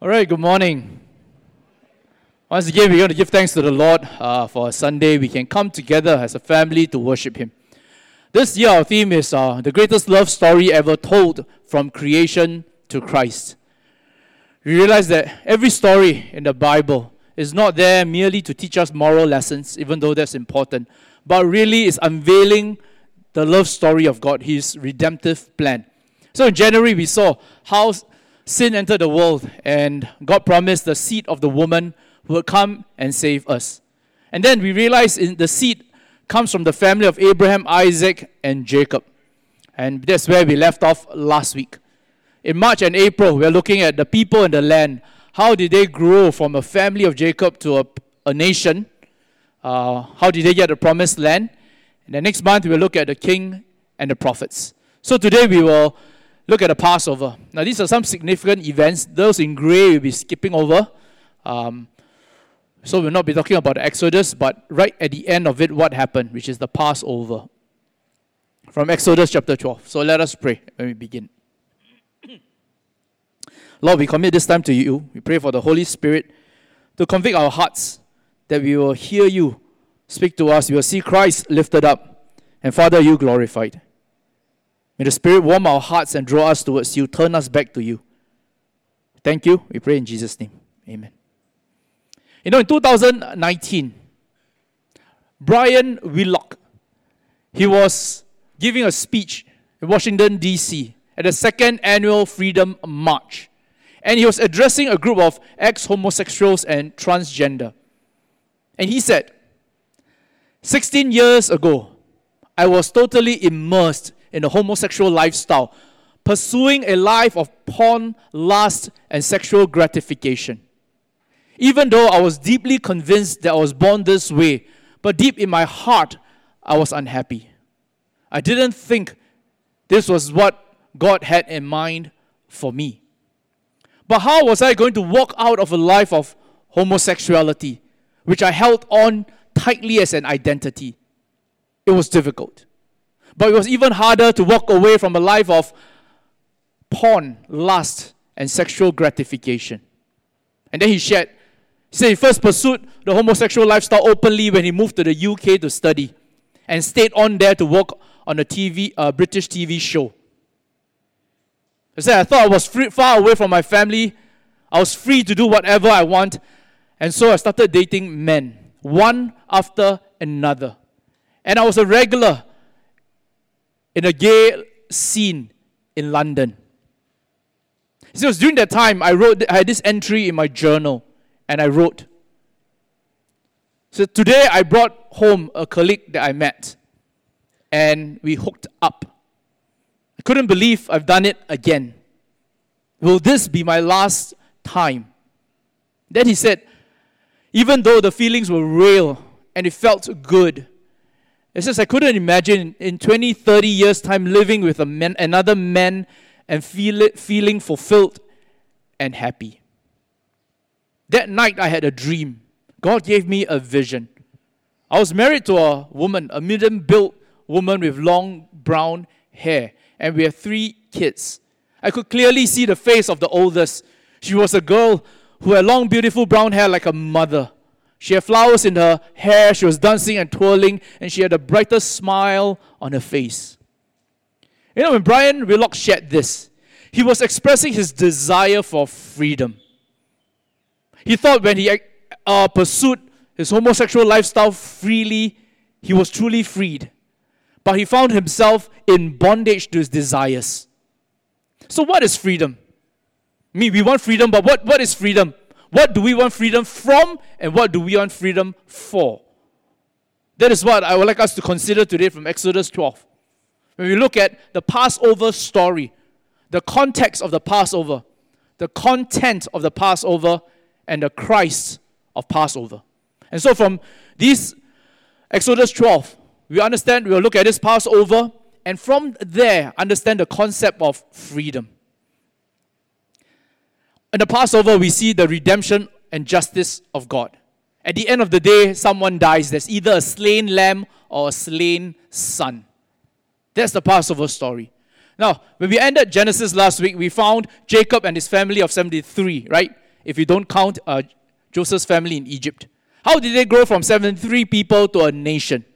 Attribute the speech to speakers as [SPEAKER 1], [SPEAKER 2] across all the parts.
[SPEAKER 1] All right, good morning. Once again, we're going to give thanks to the Lord uh, for a Sunday. We can come together as a family to worship Him. This year, our theme is uh, the greatest love story ever told from creation to Christ. We realize that every story in the Bible is not there merely to teach us moral lessons, even though that's important, but really is unveiling the love story of God, His redemptive plan. So in January, we saw how sin entered the world, and God promised the seed of the woman would come and save us. And then we realized in the seed comes from the family of Abraham, Isaac, and Jacob. And that's where we left off last week. In March and April, we're looking at the people and the land. How did they grow from a family of Jacob to a, a nation? Uh, how did they get the promised land? And the next month, we'll look at the king and the prophets. So today, we will look at the Passover. Now, these are some significant events. Those in gray will be skipping over. Um, so we'll not be talking about the Exodus, but right at the end of it, what happened, which is the Passover. From Exodus chapter 12. So let us pray when we begin. Lord, we commit this time to you. We pray for the Holy Spirit to convict our hearts that we will hear you speak to us. We will see Christ lifted up, and Father, you glorified. May the Spirit warm our hearts and draw us towards you, turn us back to you. Thank you. We pray in Jesus' name. Amen. You know, in 2019, Brian Willock, he was giving a speech in Washington, D.C. at the second annual Freedom March. And he was addressing a group of ex homosexuals and transgender. And he said, 16 years ago, I was totally immersed in a homosexual lifestyle, pursuing a life of porn, lust, and sexual gratification. Even though I was deeply convinced that I was born this way, but deep in my heart, I was unhappy. I didn't think this was what God had in mind for me. But how was I going to walk out of a life of homosexuality, which I held on tightly as an identity? It was difficult. But it was even harder to walk away from a life of porn, lust, and sexual gratification. And then he shared, he said he first pursued the homosexual lifestyle openly when he moved to the UK to study and stayed on there to work on a TV, uh, British TV show. He said, I thought I was free, far away from my family. I was free to do whatever I want. And so I started dating men, one after another. And I was a regular in a gay scene in London. So it was during that time I wrote I had this entry in my journal and I wrote. So today I brought home a colleague that I met and we hooked up. I couldn't believe I've done it again. Will this be my last time? Then he said, even though the feelings were real and it felt good, it says, I couldn't imagine in 20, 30 years' time living with a man, another man and feel it, feeling fulfilled and happy. That night, I had a dream. God gave me a vision. I was married to a woman, a medium built woman with long brown hair, and we have three kids. I could clearly see the face of the oldest. She was a girl who had long, beautiful brown hair like a mother. She had flowers in her hair, she was dancing and twirling, and she had the brightest smile on her face. You know, when Brian Willock shared this, he was expressing his desire for freedom. He thought when he uh, pursued his homosexual lifestyle freely, he was truly freed. But he found himself in bondage to his desires. So, what is freedom? Me, we want freedom, but what, what is freedom? What do we want freedom from and what do we want freedom for? That is what I would like us to consider today from Exodus 12. When we look at the Passover story, the context of the Passover, the content of the Passover, and the Christ of Passover. And so from this Exodus 12, we understand, we'll look at this Passover, and from there, understand the concept of freedom. In the Passover, we see the redemption and justice of God. At the end of the day, someone dies. There's either a slain lamb or a slain son. That's the Passover story. Now, when we ended Genesis last week, we found Jacob and his family of 73, right? if you don't count uh, Joseph's family in Egypt. How did they grow from 73 people to a nation?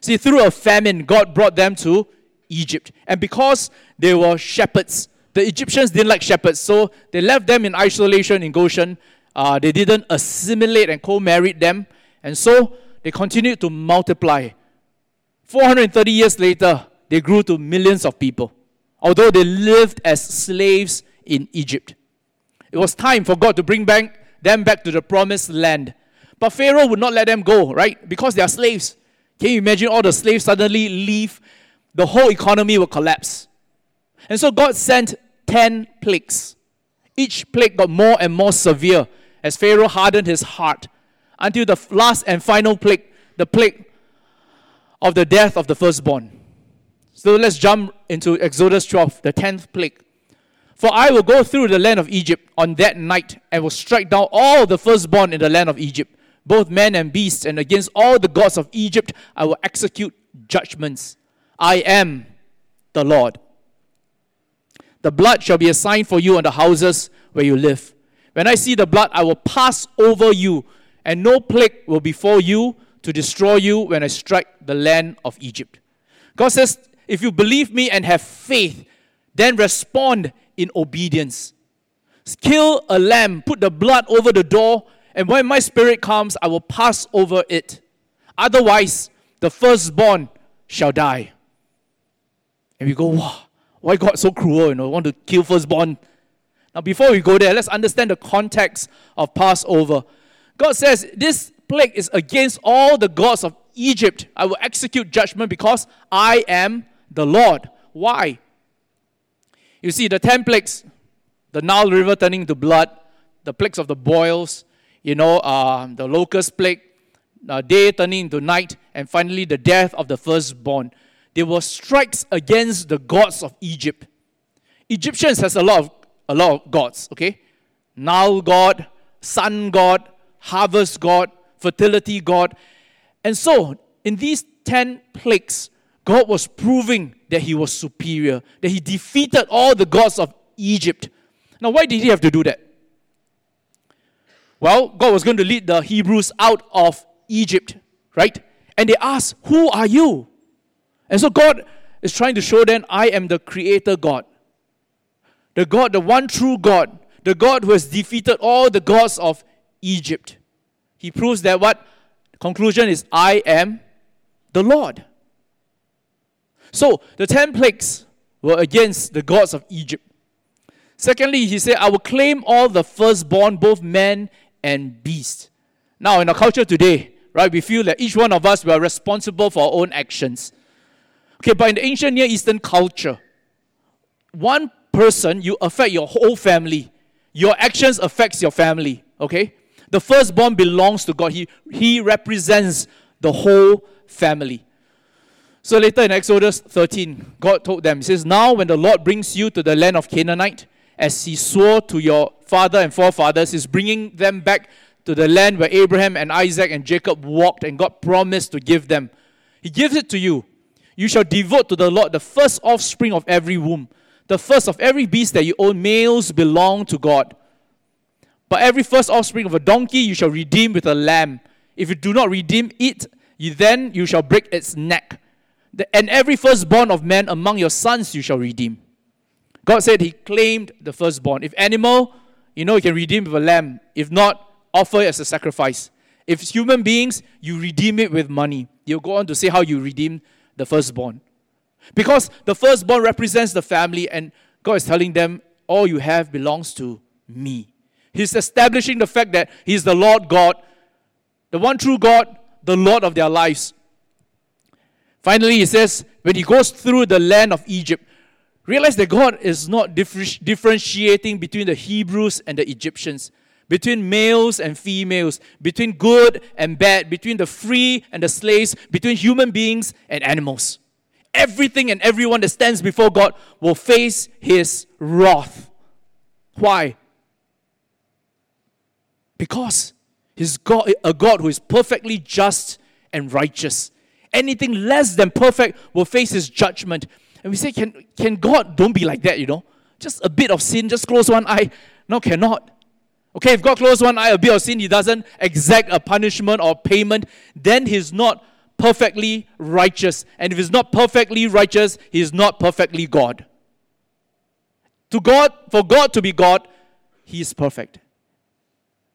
[SPEAKER 1] See, through a famine, God brought them to Egypt. And because they were shepherds, the Egyptians didn't like shepherds, so they left them in isolation in Goshen. Uh, they didn't assimilate and co married them, and so they continued to multiply. 430 years later, they grew to millions of people, although they lived as slaves in Egypt. It was time for God to bring back them back to the promised land. But Pharaoh would not let them go, right? Because they are slaves. Can you imagine all the slaves suddenly leave? The whole economy will collapse. And so God sent 10 plagues. Each plague got more and more severe as Pharaoh hardened his heart until the last and final plague, the plague of the death of the firstborn. So let's jump into Exodus 12, the 10th plague. For I will go through the land of Egypt on that night and will strike down all the firstborn in the land of Egypt, both men and beasts, and against all the gods of Egypt I will execute judgments. I am the Lord. The blood shall be a sign for you on the houses where you live. When I see the blood, I will pass over you, and no plague will befall you to destroy you when I strike the land of Egypt. God says, if you believe me and have faith, then respond in obedience. Kill a lamb, put the blood over the door, and when my spirit comes, I will pass over it. Otherwise, the firstborn shall die. And we go, wow, why God so cruel, you know, want to kill firstborn? Now, before we go there, let's understand the context of Passover. God says, This plague is against all the gods of Egypt. I will execute judgment because I am the Lord. Why? You see, the ten plagues, the Nile River turning to blood, the plagues of the boils, you know, uh, the locust plague, uh, day turning into night, and finally the death of the firstborn. They were strikes against the gods of Egypt. Egyptians has a lot of a lot of gods, okay? Nile god, sun god, harvest god, fertility god. And so, in these 10 plagues, God was proving that he was superior, that he defeated all the gods of Egypt. Now, why did he have to do that? Well, God was going to lead the Hebrews out of Egypt, right? And they asked, Who are you? And so God is trying to show them, I am the creator God. The God, the one true God, the God who has defeated all the gods of Egypt. He proves that what? conclusion is, I am the Lord. So the ten plagues were against the gods of Egypt. Secondly, he said, I will claim all the firstborn, both men and beast. Now, in our culture today, right, we feel that each one of us we are responsible for our own actions. Okay, but in the ancient Near Eastern culture, one person, you affect your whole family. Your actions affects your family. Okay? The firstborn belongs to God. He, he represents the whole family. So later in Exodus 13, God told them, He says, Now when the Lord brings you to the land of Canaanite, as He swore to your father and forefathers, He's bringing them back to the land where Abraham and Isaac and Jacob walked and God promised to give them. He gives it to you. You shall devote to the Lord the first offspring of every womb, the first of every beast that you own. Males belong to God. But every first offspring of a donkey you shall redeem with a lamb. If you do not redeem it, you then you shall break its neck. And every firstborn of man among your sons you shall redeem. God said he claimed the firstborn. If animal, you know, you can redeem with a lamb. If not, offer it as a sacrifice. If human beings, you redeem it with money. You'll go on to say how you redeem the firstborn. Because the firstborn represents the family, and God is telling them, all you have belongs to me. He's establishing the fact that He's the Lord God, the one true God, the Lord of their lives. Finally, he says, when he goes through the land of Egypt, realize that God is not differentiating between the Hebrews and the Egyptians, between males and females, between good and bad, between the free and the slaves, between human beings and animals. Everything and everyone that stands before God will face his wrath. Why? Because he's God, a God who is perfectly just and righteous. Anything less than perfect will face his judgment. And we say, can, can God don't be like that, you know? Just a bit of sin, just close one eye. No, cannot. Okay, if God closes one eye, a bit of sin, He doesn't exact a punishment or payment, then He's not perfectly righteous. And if He's not perfectly righteous, He is not perfectly God. To God, for God to be God, He is perfect.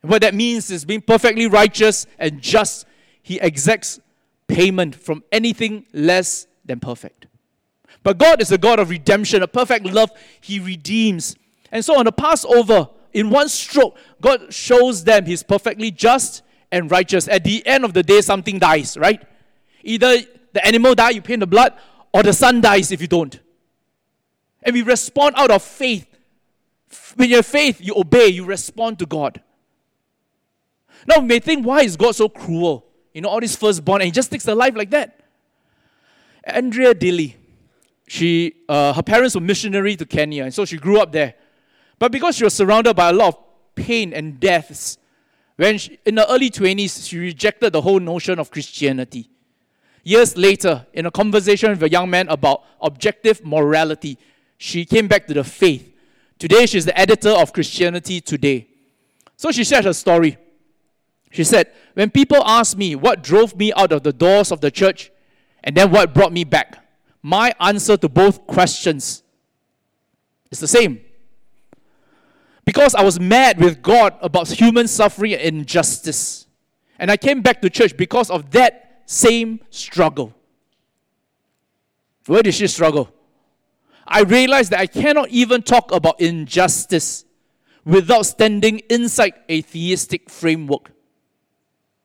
[SPEAKER 1] What that means is being perfectly righteous and just, He exacts payment from anything less than perfect. But God is a God of redemption, a perfect love. He redeems. And so on the Passover, in one stroke, God shows them He's perfectly just and righteous. At the end of the day, something dies, right? Either the animal dies, you pay in the blood, or the son dies if you don't. And we respond out of faith. When you have faith, you obey, you respond to God. Now, we may think, why is God so cruel? You know, all these firstborn, and He just takes their life like that. Andrea Dilley, she, uh, her parents were missionary to Kenya, and so she grew up there. But because she was surrounded by a lot of pain and deaths, when she, in the early 20s, she rejected the whole notion of Christianity. Years later, in a conversation with a young man about objective morality, she came back to the faith. Today, she's the editor of Christianity Today. So she shared her story. She said, When people ask me what drove me out of the doors of the church and then what brought me back, my answer to both questions is the same. Because I was mad with God about human suffering and injustice. And I came back to church because of that same struggle. Where did she struggle? I realized that I cannot even talk about injustice without standing inside a theistic framework.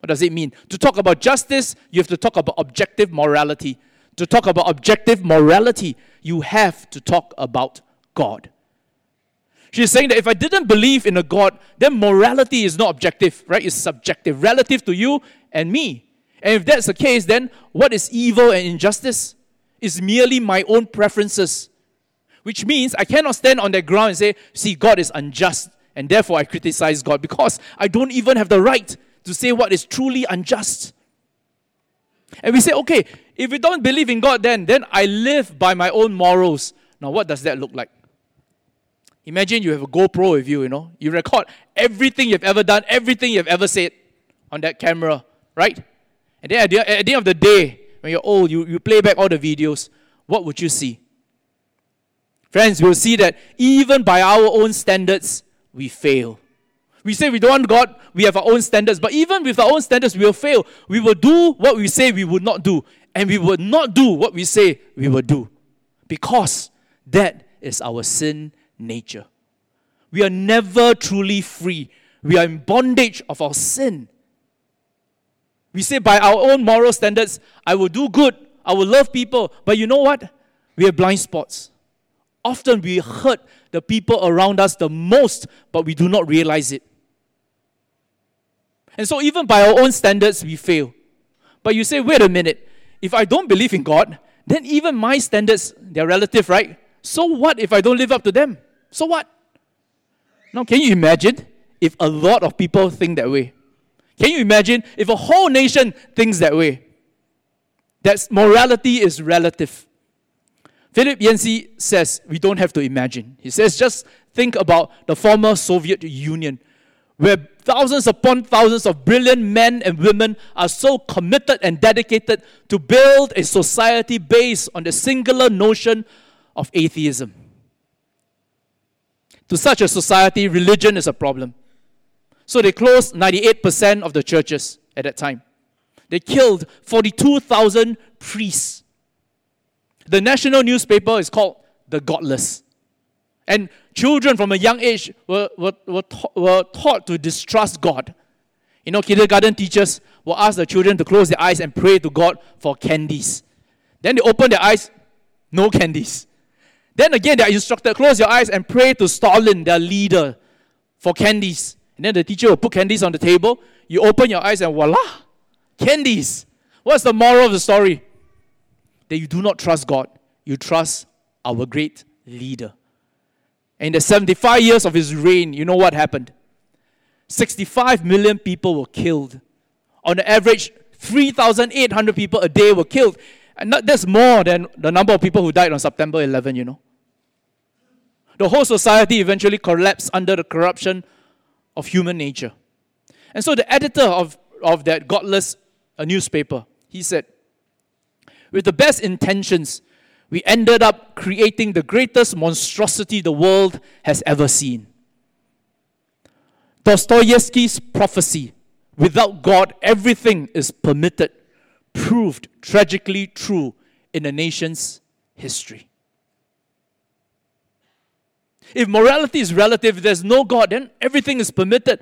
[SPEAKER 1] What does it mean? To talk about justice, you have to talk about objective morality. To talk about objective morality, you have to talk about God. She's saying that if I didn't believe in a God, then morality is not objective, right? It's subjective, relative to you and me. And if that's the case, then what is evil and injustice? Is merely my own preferences which means I cannot stand on that ground and say, see, God is unjust, and therefore I criticize God, because I don't even have the right to say what is truly unjust. And we say, okay, if we don't believe in God, then, then I live by my own morals. Now, what does that look like? Imagine you have a GoPro with you, you know. You record everything you've ever done, everything you've ever said on that camera, right? And then at the, at the end of the day, when you're old, you, you play back all the videos, what would you see? Friends, we'll see that even by our own standards, we fail. We say we don't want God, we have our own standards, but even with our own standards, we'll fail. We will do what we say we would not do, and we will not do what we say we will do. Because that is our sin nature. We are never truly free. We are in bondage of our sin. We say by our own moral standards, I will do good, I will love people, but you know what? We have blind spots. Often we hurt the people around us the most, but we do not realize it. And so, even by our own standards, we fail. But you say, wait a minute, if I don't believe in God, then even my standards, they're relative, right? So what if I don't live up to them? So what? Now, can you imagine if a lot of people think that way? Can you imagine if a whole nation thinks that way? That morality is relative. Philip Yancey says we don't have to imagine. He says just think about the former Soviet Union, where thousands upon thousands of brilliant men and women are so committed and dedicated to build a society based on the singular notion of atheism. To such a society, religion is a problem. So they closed 98% of the churches at that time. They killed 42,000 priests the national newspaper is called The Godless. And children from a young age were, were, were, ta- were taught to distrust God. You know, kindergarten teachers will ask the children to close their eyes and pray to God for candies. Then they open their eyes, no candies. Then again, they are instructed, close your eyes and pray to Stalin, their leader, for candies. And then the teacher will put candies on the table. You open your eyes and voila, candies. What's the moral of the story? that you do not trust God, you trust our great leader. In the 75 years of his reign, you know what happened? 65 million people were killed. On average, 3,800 people a day were killed. And that's more than the number of people who died on September 11, you know. The whole society eventually collapsed under the corruption of human nature. And so the editor of, of that godless newspaper, he said, with the best intentions, we ended up creating the greatest monstrosity the world has ever seen. Dostoevsky's prophecy without God, everything is permitted, proved tragically true in a nation's history. If morality is relative, there's no God, then everything is permitted.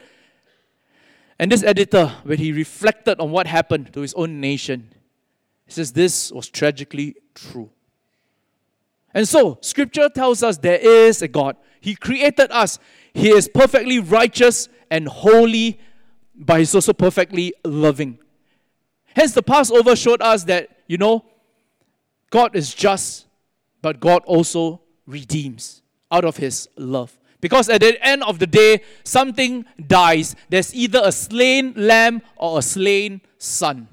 [SPEAKER 1] And this editor, when he reflected on what happened to his own nation, he says this was tragically true. And so, scripture tells us there is a God. He created us. He is perfectly righteous and holy, but He's also perfectly loving. Hence, the Passover showed us that, you know, God is just, but God also redeems out of His love. Because at the end of the day, something dies. There's either a slain lamb or a slain son.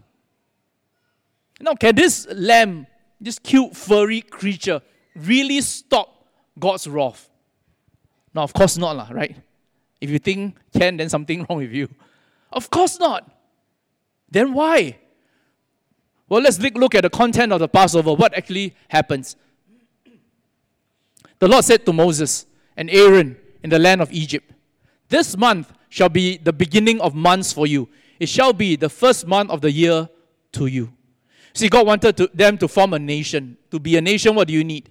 [SPEAKER 1] Now, can this lamb, this cute furry creature, really stop God's wrath? No, of course not, lah, right? If you think can, then something wrong with you. Of course not. Then why? Well, let's look at the content of the Passover. What actually happens? The Lord said to Moses and Aaron in the land of Egypt, This month shall be the beginning of months for you. It shall be the first month of the year to you. See, God wanted to, them to form a nation. To be a nation, what do you need?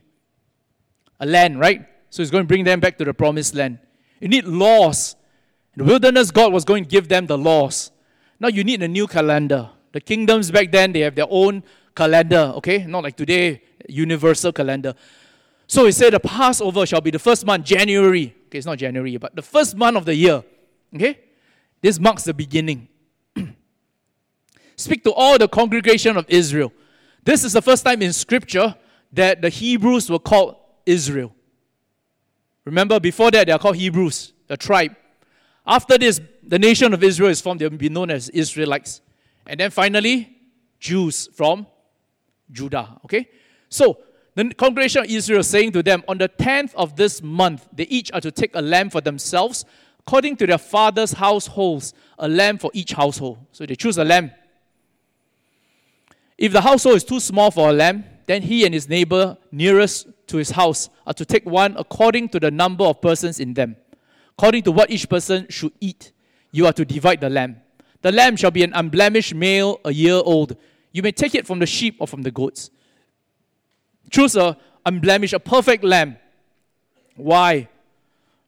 [SPEAKER 1] A land, right? So He's going to bring them back to the promised land. You need laws. In the wilderness, God was going to give them the laws. Now you need a new calendar. The kingdoms back then, they have their own calendar, okay? Not like today, universal calendar. So he said the Passover shall be the first month, January. Okay, it's not January, but the first month of the year. Okay? This marks the beginning. Speak to all the congregation of Israel. This is the first time in Scripture that the Hebrews were called Israel. Remember, before that, they are called Hebrews, the tribe. After this, the nation of Israel is formed. They will be known as Israelites. And then finally, Jews from Judah. Okay? So, the congregation of Israel saying to them, On the 10th of this month, they each are to take a lamb for themselves, according to their father's households, a lamb for each household. So they choose a lamb. If the household is too small for a lamb, then he and his neighbor nearest to his house are to take one according to the number of persons in them. According to what each person should eat, you are to divide the lamb. The lamb shall be an unblemished male, a year old. You may take it from the sheep or from the goats. Choose a unblemished, a perfect lamb. Why?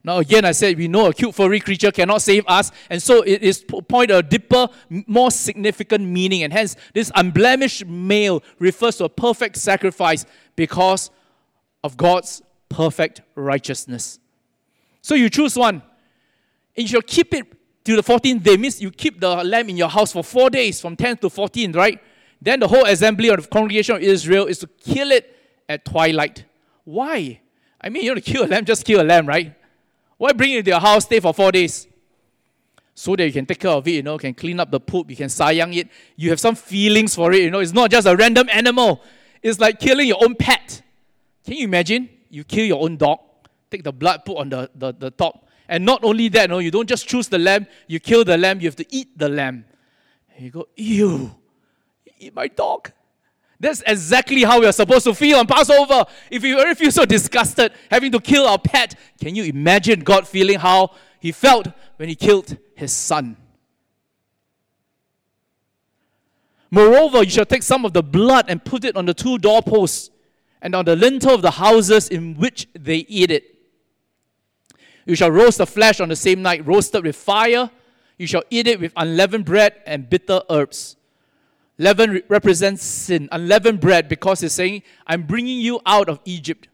[SPEAKER 1] Now again, I said we know a cute furry creature cannot save us, and so it is point a deeper, more significant meaning, and hence this unblemished male refers to a perfect sacrifice because of God's perfect righteousness. So you choose one, and you shall keep it till the 14th day. Means you keep the lamb in your house for four days, from 10th to 14th, right? Then the whole assembly of the congregation of Israel is to kill it at twilight. Why? I mean, you want to kill a lamb, just kill a lamb, right? Why bring it into your house, stay for four days? So that you can take care of it, you know, can clean up the poop, you can sayang it. You have some feelings for it, you know. It's not just a random animal. It's like killing your own pet. Can you imagine? You kill your own dog, take the blood, put on the, the, the top. And not only that, no, you don't just choose the lamb, you kill the lamb, you have to eat the lamb. And you go, ew, you eat my dog. That's exactly how we are supposed to feel on Passover. If we already feel so disgusted having to kill our pet, can you imagine God feeling how he felt when he killed his son? Moreover, you shall take some of the blood and put it on the two doorposts and on the lintel of the houses in which they eat it. You shall roast the flesh on the same night, roasted with fire. You shall eat it with unleavened bread and bitter herbs. Leaven represents sin, unleavened bread, because it's saying, I'm bringing you out of Egypt.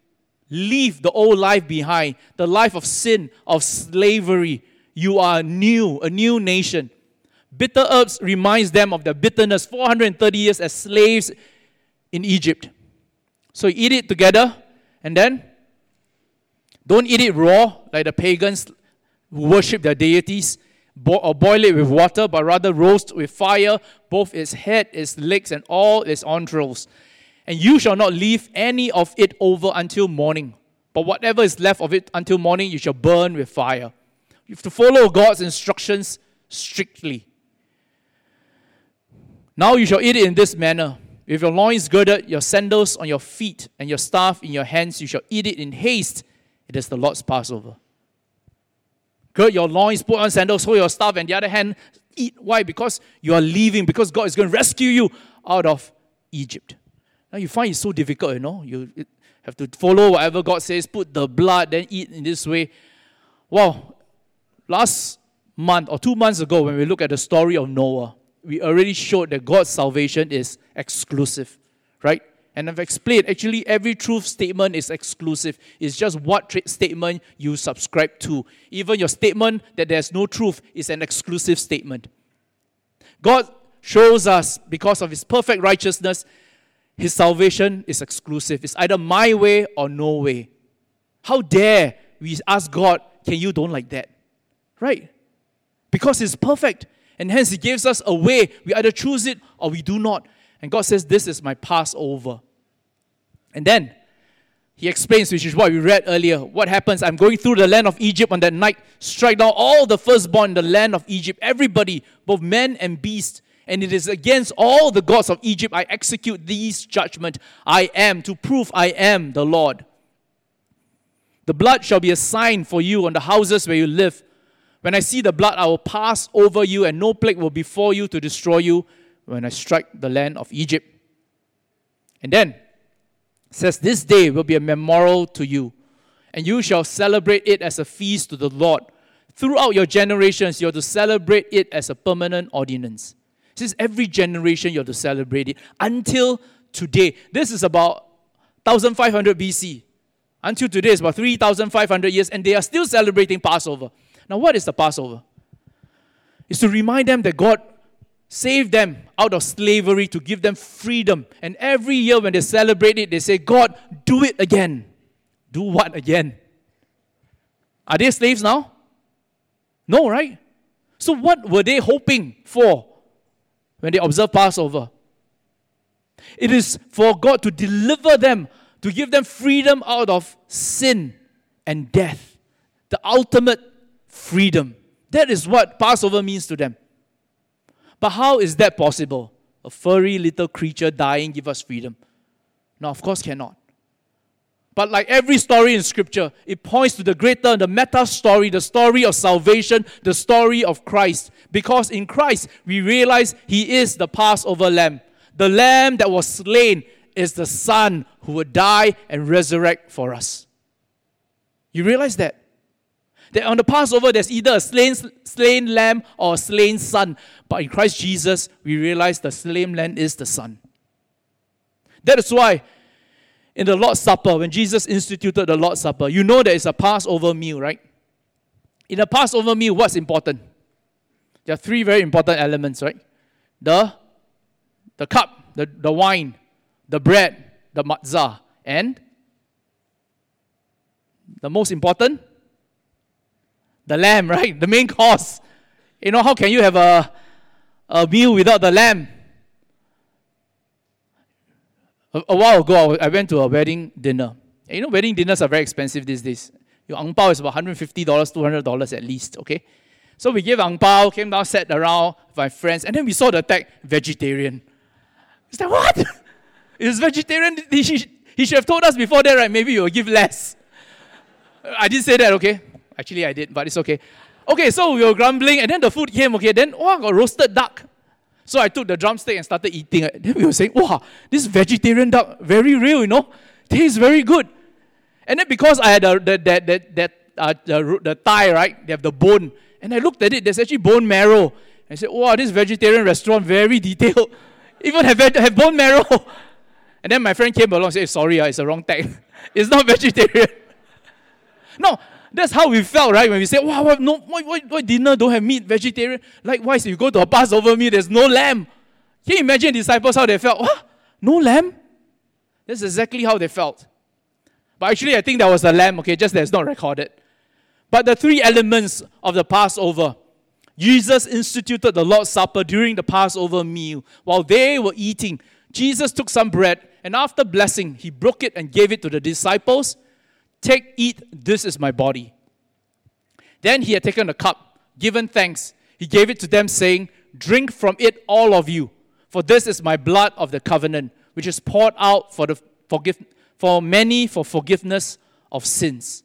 [SPEAKER 1] Leave the old life behind, the life of sin, of slavery. You are new, a new nation. Bitter herbs reminds them of their bitterness, 430 years as slaves in Egypt. So eat it together, and then don't eat it raw like the pagans who worship their deities bo- or boil it with water, but rather roast with fire both its head, its legs, and all its entrails. And you shall not leave any of it over until morning. But whatever is left of it until morning, you shall burn with fire. You have to follow God's instructions strictly. Now you shall eat it in this manner. With your loins girded, your sandals on your feet, and your staff in your hands, you shall eat it in haste. It is the Lord's Passover. Gird your loins, put on sandals, hold your staff, and the other hand, eat. Why? Because you are leaving, because God is going to rescue you out of Egypt. Now you find it so difficult, you know. You have to follow whatever God says, put the blood, then eat in this way. Wow. Last month or two months ago, when we look at the story of Noah, we already showed that God's salvation is exclusive, right? And I've explained actually every truth statement is exclusive. It's just what statement you subscribe to. Even your statement that there's no truth is an exclusive statement. God shows us, because of His perfect righteousness, His salvation is exclusive. It's either my way or no way. How dare we ask God, can you don't like that? Right? Because He's perfect. And hence He gives us a way. We either choose it or we do not. And God says, This is my Passover. And then He explains, which is what we read earlier, what happens. I'm going through the land of Egypt on that night, strike down all the firstborn in the land of Egypt, everybody, both men and beast. And it is against all the gods of Egypt I execute these judgment. I am to prove I am the Lord. The blood shall be a sign for you on the houses where you live. When I see the blood, I will pass over you, and no plague will befall you to destroy you when I strike the land of Egypt. And then says, This day will be a memorial to you, and you shall celebrate it as a feast to the Lord. Throughout your generations, you are to celebrate it as a permanent ordinance. Says every generation you are to celebrate it until today. This is about 1500 BC. Until today is about 3,500 years, and they are still celebrating Passover. Now, what is the Passover? It's to remind them that God saved them out of slavery to give them freedom. And every year when they celebrate it, they say, God, do it again. Do what again? Are they slaves now? No, right? So, what were they hoping for when they observe Passover? It is for God to deliver them, to give them freedom out of sin and death. The ultimate freedom. That is what Passover means to them. But how is that possible? A furry little creature dying give us freedom? No, of course cannot. But like every story in Scripture, it points to the greater, the meta story, the story of salvation, the story of Christ. Because in Christ, we realize He is the Passover lamb. The lamb that was slain is the Son who would die and resurrect for us. You realize that? That on the Passover there's either a slain, slain lamb or a slain son. But in Christ Jesus, we realize the slain lamb is the son. That is why in the Lord's Supper, when Jesus instituted the Lord's Supper, you know that it's a Passover meal, right? In a Passover meal, what's important? There are three very important elements, right? The, the cup, the, the wine, the bread, the matzah, and the most important, the lamb, right? The main course. You know, how can you have a, a meal without the lamb? A, a while ago, I went to a wedding dinner. And you know, wedding dinners are very expensive these days. Your ang pao is about $150, $200 at least, okay? So we gave ang pao, came down, sat around with my friends, and then we saw the tag vegetarian. Is that what? it's vegetarian. He should, he should have told us before that, right? Maybe you'll give less. I didn't say that, okay? Actually, I did, but it's okay. Okay, so we were grumbling, and then the food came. Okay, then oh, I got roasted duck. So I took the drumstick and started eating it. Then we were saying, wow, this vegetarian duck, very real, you know, tastes very good. And then because I had a, that, that, that, that uh, the, the thigh, right, they have the bone. And I looked at it, there's actually bone marrow. I said, wow, this vegetarian restaurant, very detailed. Even have, have bone marrow. And then my friend came along and said, sorry, uh, it's the wrong tag. it's not vegetarian. no, that's how we felt, right? When we say, wow, wow no, why, why, why dinner don't have meat, vegetarian? Likewise, if you go to a Passover meal, there's no lamb. Can you imagine disciples how they felt? What? No lamb? That's exactly how they felt. But actually, I think that was a lamb, okay, just that it's not recorded. But the three elements of the Passover, Jesus instituted the Lord's Supper during the Passover meal. While they were eating, Jesus took some bread and after blessing, he broke it and gave it to the disciples Take, eat, this is my body. Then he had taken a cup, given thanks. He gave it to them, saying, Drink from it, all of you, for this is my blood of the covenant, which is poured out for, the forgive, for many for forgiveness of sins.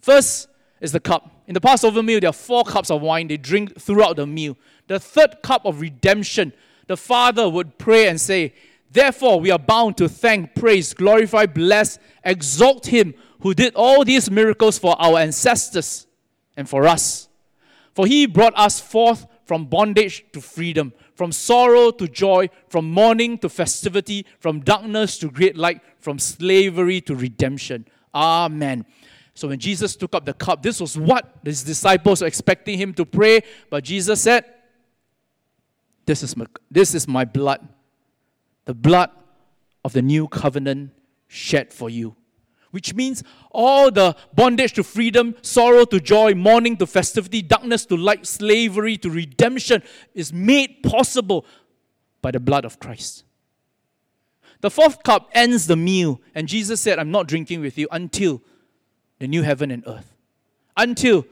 [SPEAKER 1] First is the cup. In the Passover meal, there are four cups of wine they drink throughout the meal. The third cup of redemption, the Father would pray and say, Therefore, we are bound to thank, praise, glorify, bless, exalt Him who did all these miracles for our ancestors and for us. For He brought us forth from bondage to freedom, from sorrow to joy, from mourning to festivity, from darkness to great light, from slavery to redemption. Amen. So when Jesus took up the cup, this was what his disciples were expecting him to pray, but Jesus said, This is my, this is my blood, the blood of the new covenant shed for you which means all the bondage to freedom, sorrow to joy, mourning to festivity, darkness to light, slavery to redemption is made possible by the blood of Christ. The fourth cup ends the meal, and Jesus said, I'm not drinking with you until the new heaven and earth, until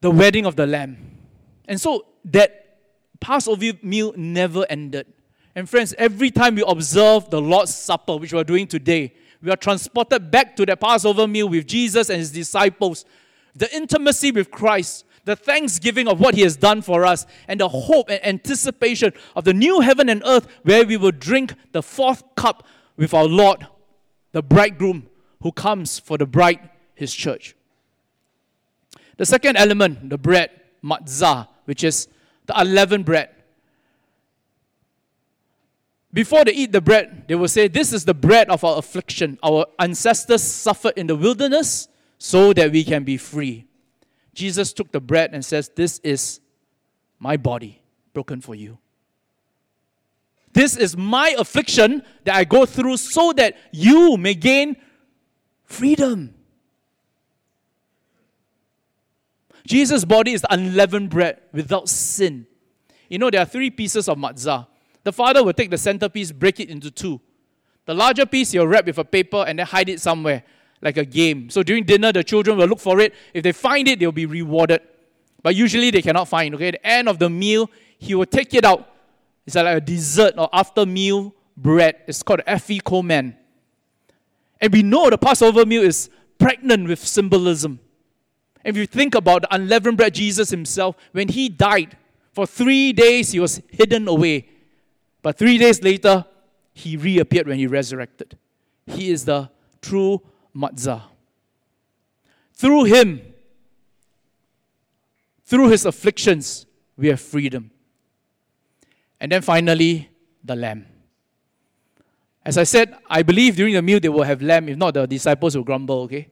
[SPEAKER 1] the wedding of the Lamb. And so that Passover meal never ended. And friends, every time we observe the Lord's Supper, which we're doing today, we are transported back to the Passover meal with Jesus and his disciples. The intimacy with Christ, the thanksgiving of what he has done for us, and the hope and anticipation of the new heaven and earth where we will drink the fourth cup with our Lord, the bridegroom who comes for the bride, his church. The second element, the bread, matzah, which is the unleavened bread. Before they eat the bread, they will say, This is the bread of our affliction. Our ancestors suffered in the wilderness so that we can be free. Jesus took the bread and says, This is my body broken for you. This is my affliction that I go through so that you may gain freedom. Jesus' body is unleavened bread without sin. You know, there are three pieces of matzah. The father will take the centerpiece, break it into two. The larger piece he'll wrap with a paper and then hide it somewhere, like a game. So during dinner, the children will look for it. If they find it, they'll be rewarded. But usually they cannot find. Okay, at the end of the meal, he will take it out. It's like a dessert or after meal bread. It's called afikomen. And we know the Passover meal is pregnant with symbolism. If you think about the unleavened bread, Jesus himself, when he died, for three days he was hidden away but three days later, he reappeared when he resurrected. He is the true matzah. Through him, through his afflictions, we have freedom. And then finally, the lamb. As I said, I believe during the meal they will have lamb. If not, the disciples will grumble, okay?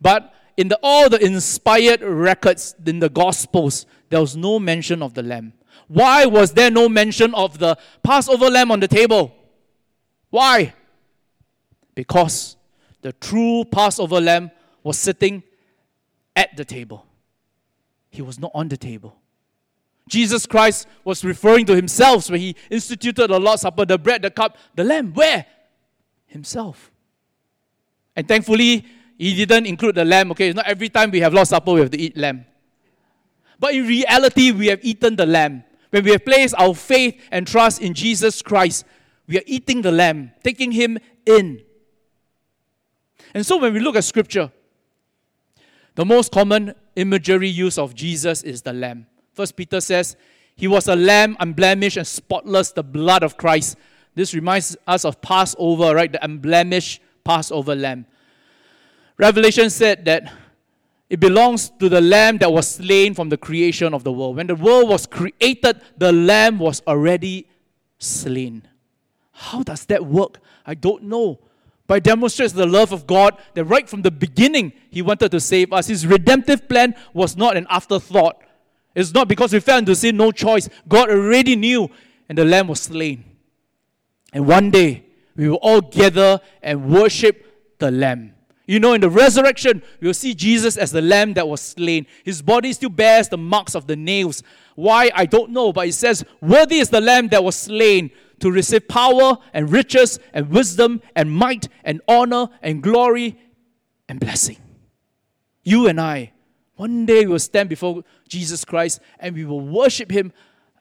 [SPEAKER 1] But in the, all the inspired records in the Gospels, there was no mention of the lamb. Why was there no mention of the Passover lamb on the table? Why? Because the true Passover lamb was sitting at the table. He was not on the table. Jesus Christ was referring to himself when he instituted the Lord's Supper, the bread, the cup, the lamb. Where? Himself. And thankfully, he didn't include the lamb. Okay, it's not every time we have Lord's Supper, we have to eat lamb. But in reality, we have eaten the lamb. When we have placed our faith and trust in Jesus Christ, we are eating the lamb, taking him in. And so when we look at scripture, the most common imagery use of Jesus is the lamb. First Peter says, He was a lamb, unblemished and spotless, the blood of Christ. This reminds us of Passover, right? The unblemished Passover lamb. Revelation said that it belongs to the lamb that was slain from the creation of the world. When the world was created, the lamb was already slain. How does that work? I don't know. But it demonstrates the love of God that right from the beginning, He wanted to save us. His redemptive plan was not an afterthought. It's not because we fell into sin, no choice. God already knew, and the lamb was slain. And one day, we will all gather and worship the lamb. You know, in the resurrection, we'll see Jesus as the lamb that was slain. His body still bears the marks of the nails. Why? I don't know, but it says, Worthy is the lamb that was slain to receive power and riches and wisdom and might and honor and glory and blessing. you and I, one day we will stand before Jesus Christ and we will worship him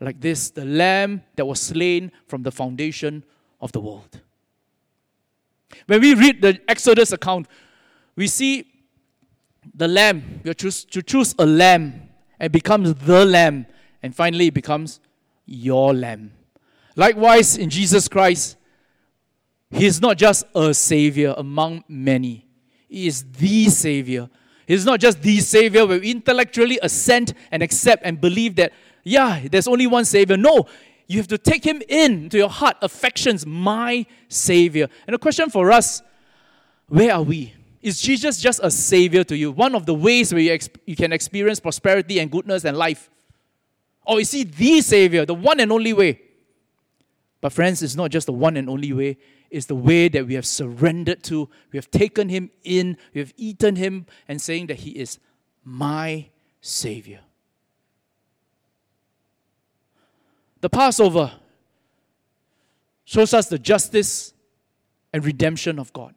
[SPEAKER 1] like this the lamb that was slain from the foundation of the world. When we read the Exodus account, we see the lamb, you choose, to choose a lamb and becomes the lamb, and finally it becomes your lamb. Likewise, in Jesus Christ, He is not just a Savior among many, He is the Savior. He is not just the Savior where we intellectually assent and accept and believe that, yeah, there's only one Savior. No, you have to take Him in to your heart, affections, my Savior. And the question for us where are we? Is Jesus just a Savior to you? One of the ways where you, you can experience prosperity and goodness and life? Or is He the Savior, the one and only way? But, friends, it's not just the one and only way, it's the way that we have surrendered to. We have taken Him in, we have eaten Him, and saying that He is my Savior. The Passover shows us the justice and redemption of God.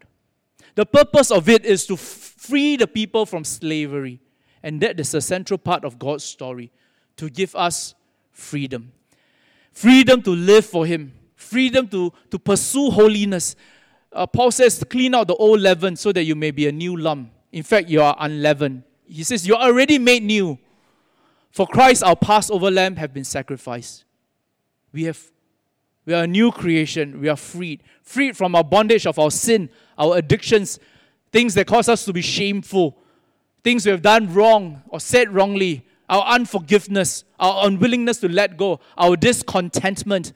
[SPEAKER 1] The purpose of it is to free the people from slavery. And that is a central part of God's story to give us freedom. Freedom to live for Him, freedom to, to pursue holiness. Uh, Paul says, clean out the old leaven so that you may be a new lump. In fact, you are unleavened. He says, You're already made new. For Christ, our Passover lamb, have been sacrificed. We have we are a new creation. We are freed. Freed from our bondage of our sin, our addictions, things that cause us to be shameful, things we have done wrong or said wrongly, our unforgiveness, our unwillingness to let go, our discontentment,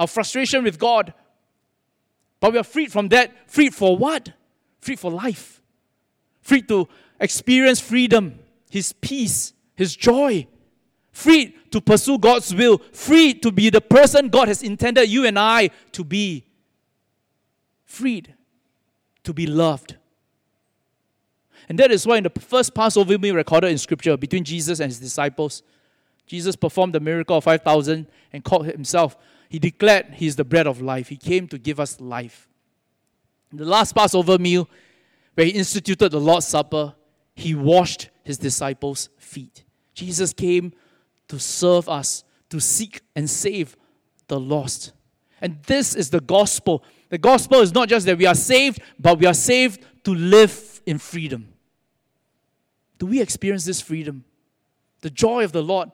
[SPEAKER 1] our frustration with God. But we are freed from that. Freed for what? Freed for life. Freed to experience freedom, His peace, His joy. Freed to pursue God's will. Freed to be the person God has intended you and I to be. Freed to be loved. And that is why in the first Passover meal recorded in Scripture between Jesus and his disciples, Jesus performed the miracle of 5,000 and called himself he declared He is the bread of life. He came to give us life. In the last Passover meal, where He instituted the Lord's Supper, He washed His disciples' feet. Jesus came to serve us, to seek and save the lost. And this is the gospel. The gospel is not just that we are saved, but we are saved to live in freedom. Do we experience this freedom? The joy of the Lord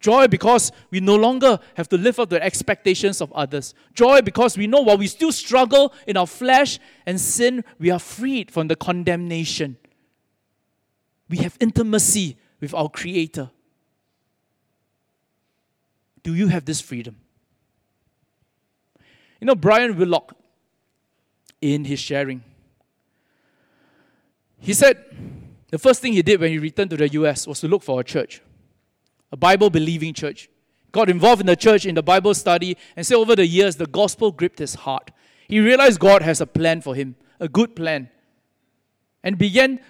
[SPEAKER 1] Joy because we no longer have to live up to the expectations of others. Joy because we know while we still struggle in our flesh and sin, we are freed from the condemnation. We have intimacy with our Creator. Do you have this freedom? You know, Brian Willock, in his sharing, he said the first thing he did when he returned to the US was to look for a church a Bible believing church. Got involved in the church in the Bible study, and say over the years, the gospel gripped his heart. He realized God has a plan for him, a good plan, and began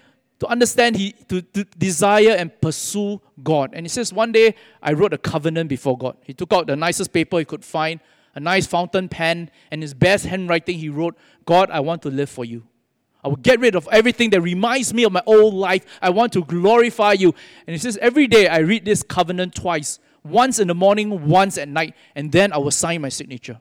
[SPEAKER 1] to understand he to, to desire and pursue God. And he says, one day I wrote a covenant before God. He took out the nicest paper he could find, a nice fountain pen, and his best handwriting. He wrote, "God, I want to live for you." I will get rid of everything that reminds me of my old life. I want to glorify you. And he says, Every day I read this covenant twice once in the morning, once at night, and then I will sign my signature.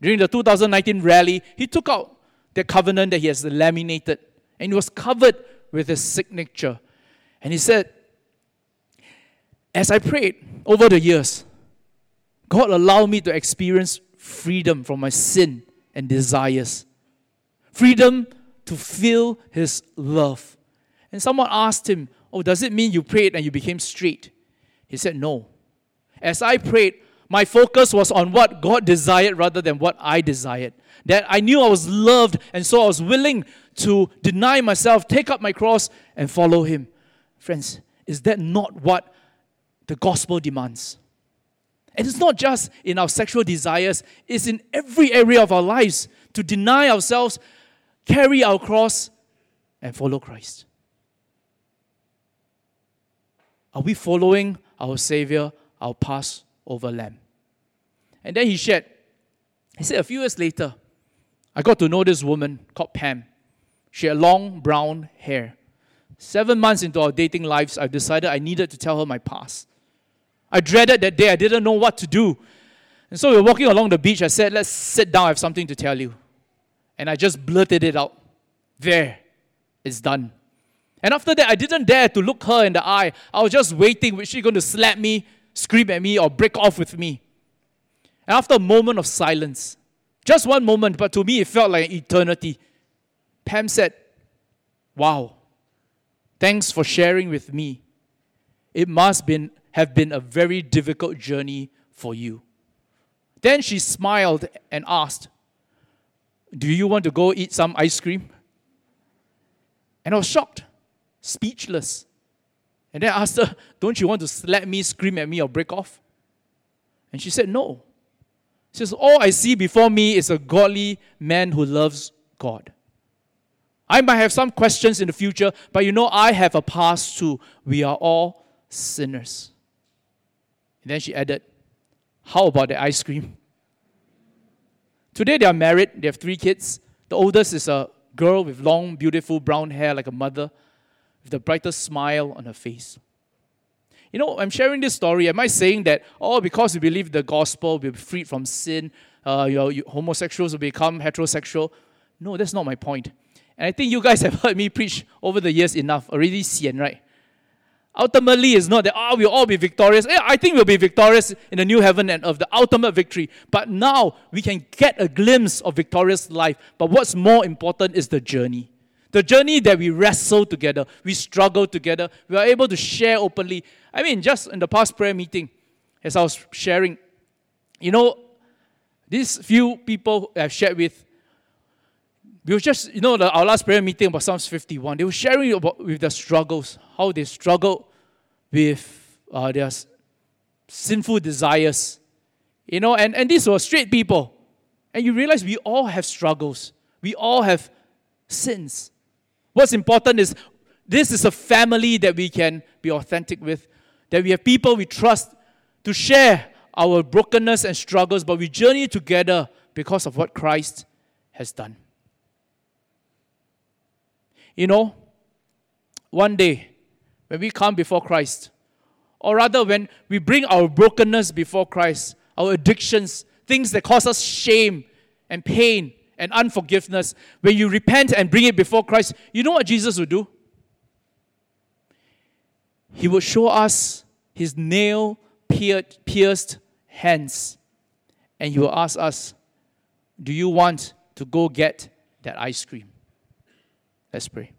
[SPEAKER 1] During the 2019 rally, he took out the covenant that he has laminated and it was covered with his signature. And he said, As I prayed over the years, God allowed me to experience freedom from my sin and desires. Freedom to feel his love. And someone asked him, Oh, does it mean you prayed and you became straight? He said, No. As I prayed, my focus was on what God desired rather than what I desired. That I knew I was loved, and so I was willing to deny myself, take up my cross, and follow Him. Friends, is that not what the gospel demands? And it's not just in our sexual desires, it's in every area of our lives to deny ourselves carry our cross, and follow Christ? Are we following our Savior, our Passover Lamb? And then he shared, he said, a few years later, I got to know this woman called Pam. She had long brown hair, Seven months into our dating lives, I decided I needed to tell her my past. I dreaded that day. I didn't know what to do. And so we were walking along the beach. I said, Let's sit down. I have something to tell you. And I just blurted it out. There, it's done. And after that, I didn't dare to look her in the eye. I was just waiting. Was she going to slap me, scream at me, or break off with me? After a moment of silence, just one moment, but to me it felt like an eternity, Pam said, Wow, thanks for sharing with me. It must been, have been a very difficult journey for you. Then she smiled and asked, Do you want to go eat some ice cream? And I was shocked, speechless. And then I asked her, Don't you want to slap me, scream at me, or break off? And she said, No. She says, All I see before me is a godly man who loves God. I might have some questions in the future, but you know, I have a past too. We are all sinners. And then she added, How about the ice cream? Today they are married, they have three kids. The oldest is a girl with long, beautiful brown hair like a mother, with the brightest smile on her face. You know, I'm sharing this story. Am I saying that, oh, because we believe the gospel, we'll be freed from sin, uh, you know, you, homosexuals will become heterosexual? No, that's not my point. And I think you guys have heard me preach over the years enough. Already seen, right? Ultimately, it's not that, oh, we'll all be victorious. Yeah, I think we'll be victorious in the new heaven and of the ultimate victory. But now we can get a glimpse of victorious life. But what's more important is the journey. The journey that we wrestle together, we struggle together, we are able to share openly. I mean, just in the past prayer meeting, as I was sharing, you know, these few people I've shared with, we were just, you know, the, our last prayer meeting about Psalms 51, they were sharing about with their struggles, how they struggle with uh, their sinful desires. You know, and, and these were straight people. And you realize we all have struggles. We all have sins. What's important is this is a family that we can be authentic with, that we have people we trust to share our brokenness and struggles, but we journey together because of what Christ has done. You know, one day when we come before Christ, or rather when we bring our brokenness before Christ, our addictions, things that cause us shame and pain, and unforgiveness, when you repent and bring it before Christ, you know what Jesus would do? He will show us his nail pierced hands, and he will ask us, Do you want to go get that ice cream? Let's pray.